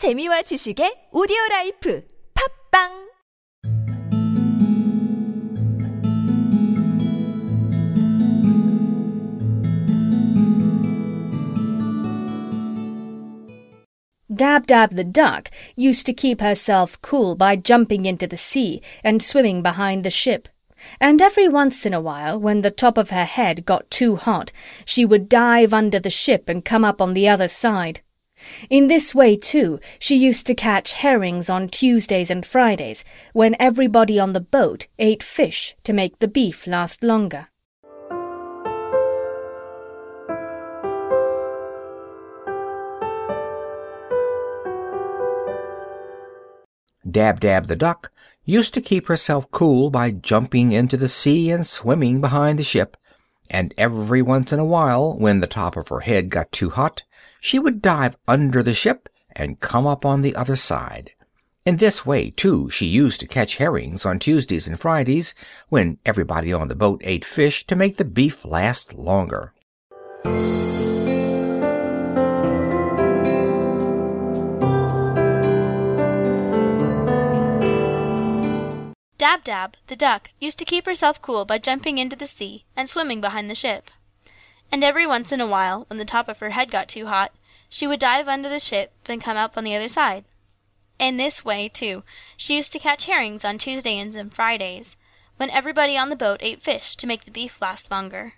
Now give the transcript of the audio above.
재미와 지식의 오디오 라이프 팝빵 Dab Dab the duck used to keep herself cool by jumping into the sea and swimming behind the ship. And every once in a while, when the top of her head got too hot, she would dive under the ship and come up on the other side. In this way, too, she used to catch herrings on Tuesdays and Fridays, when everybody on the boat ate fish to make the beef last longer. Dab Dab the duck used to keep herself cool by jumping into the sea and swimming behind the ship, and every once in a while, when the top of her head got too hot, she would dive under the ship and come up on the other side. In this way, too, she used to catch herrings on Tuesdays and Fridays, when everybody on the boat ate fish to make the beef last longer. Dab Dab, the duck, used to keep herself cool by jumping into the sea and swimming behind the ship. And every once in a while, when the top of her head got too hot, she would dive under the ship and come up on the other side. In this way, too, she used to catch herrings on Tuesdays and Fridays, when everybody on the boat ate fish to make the beef last longer.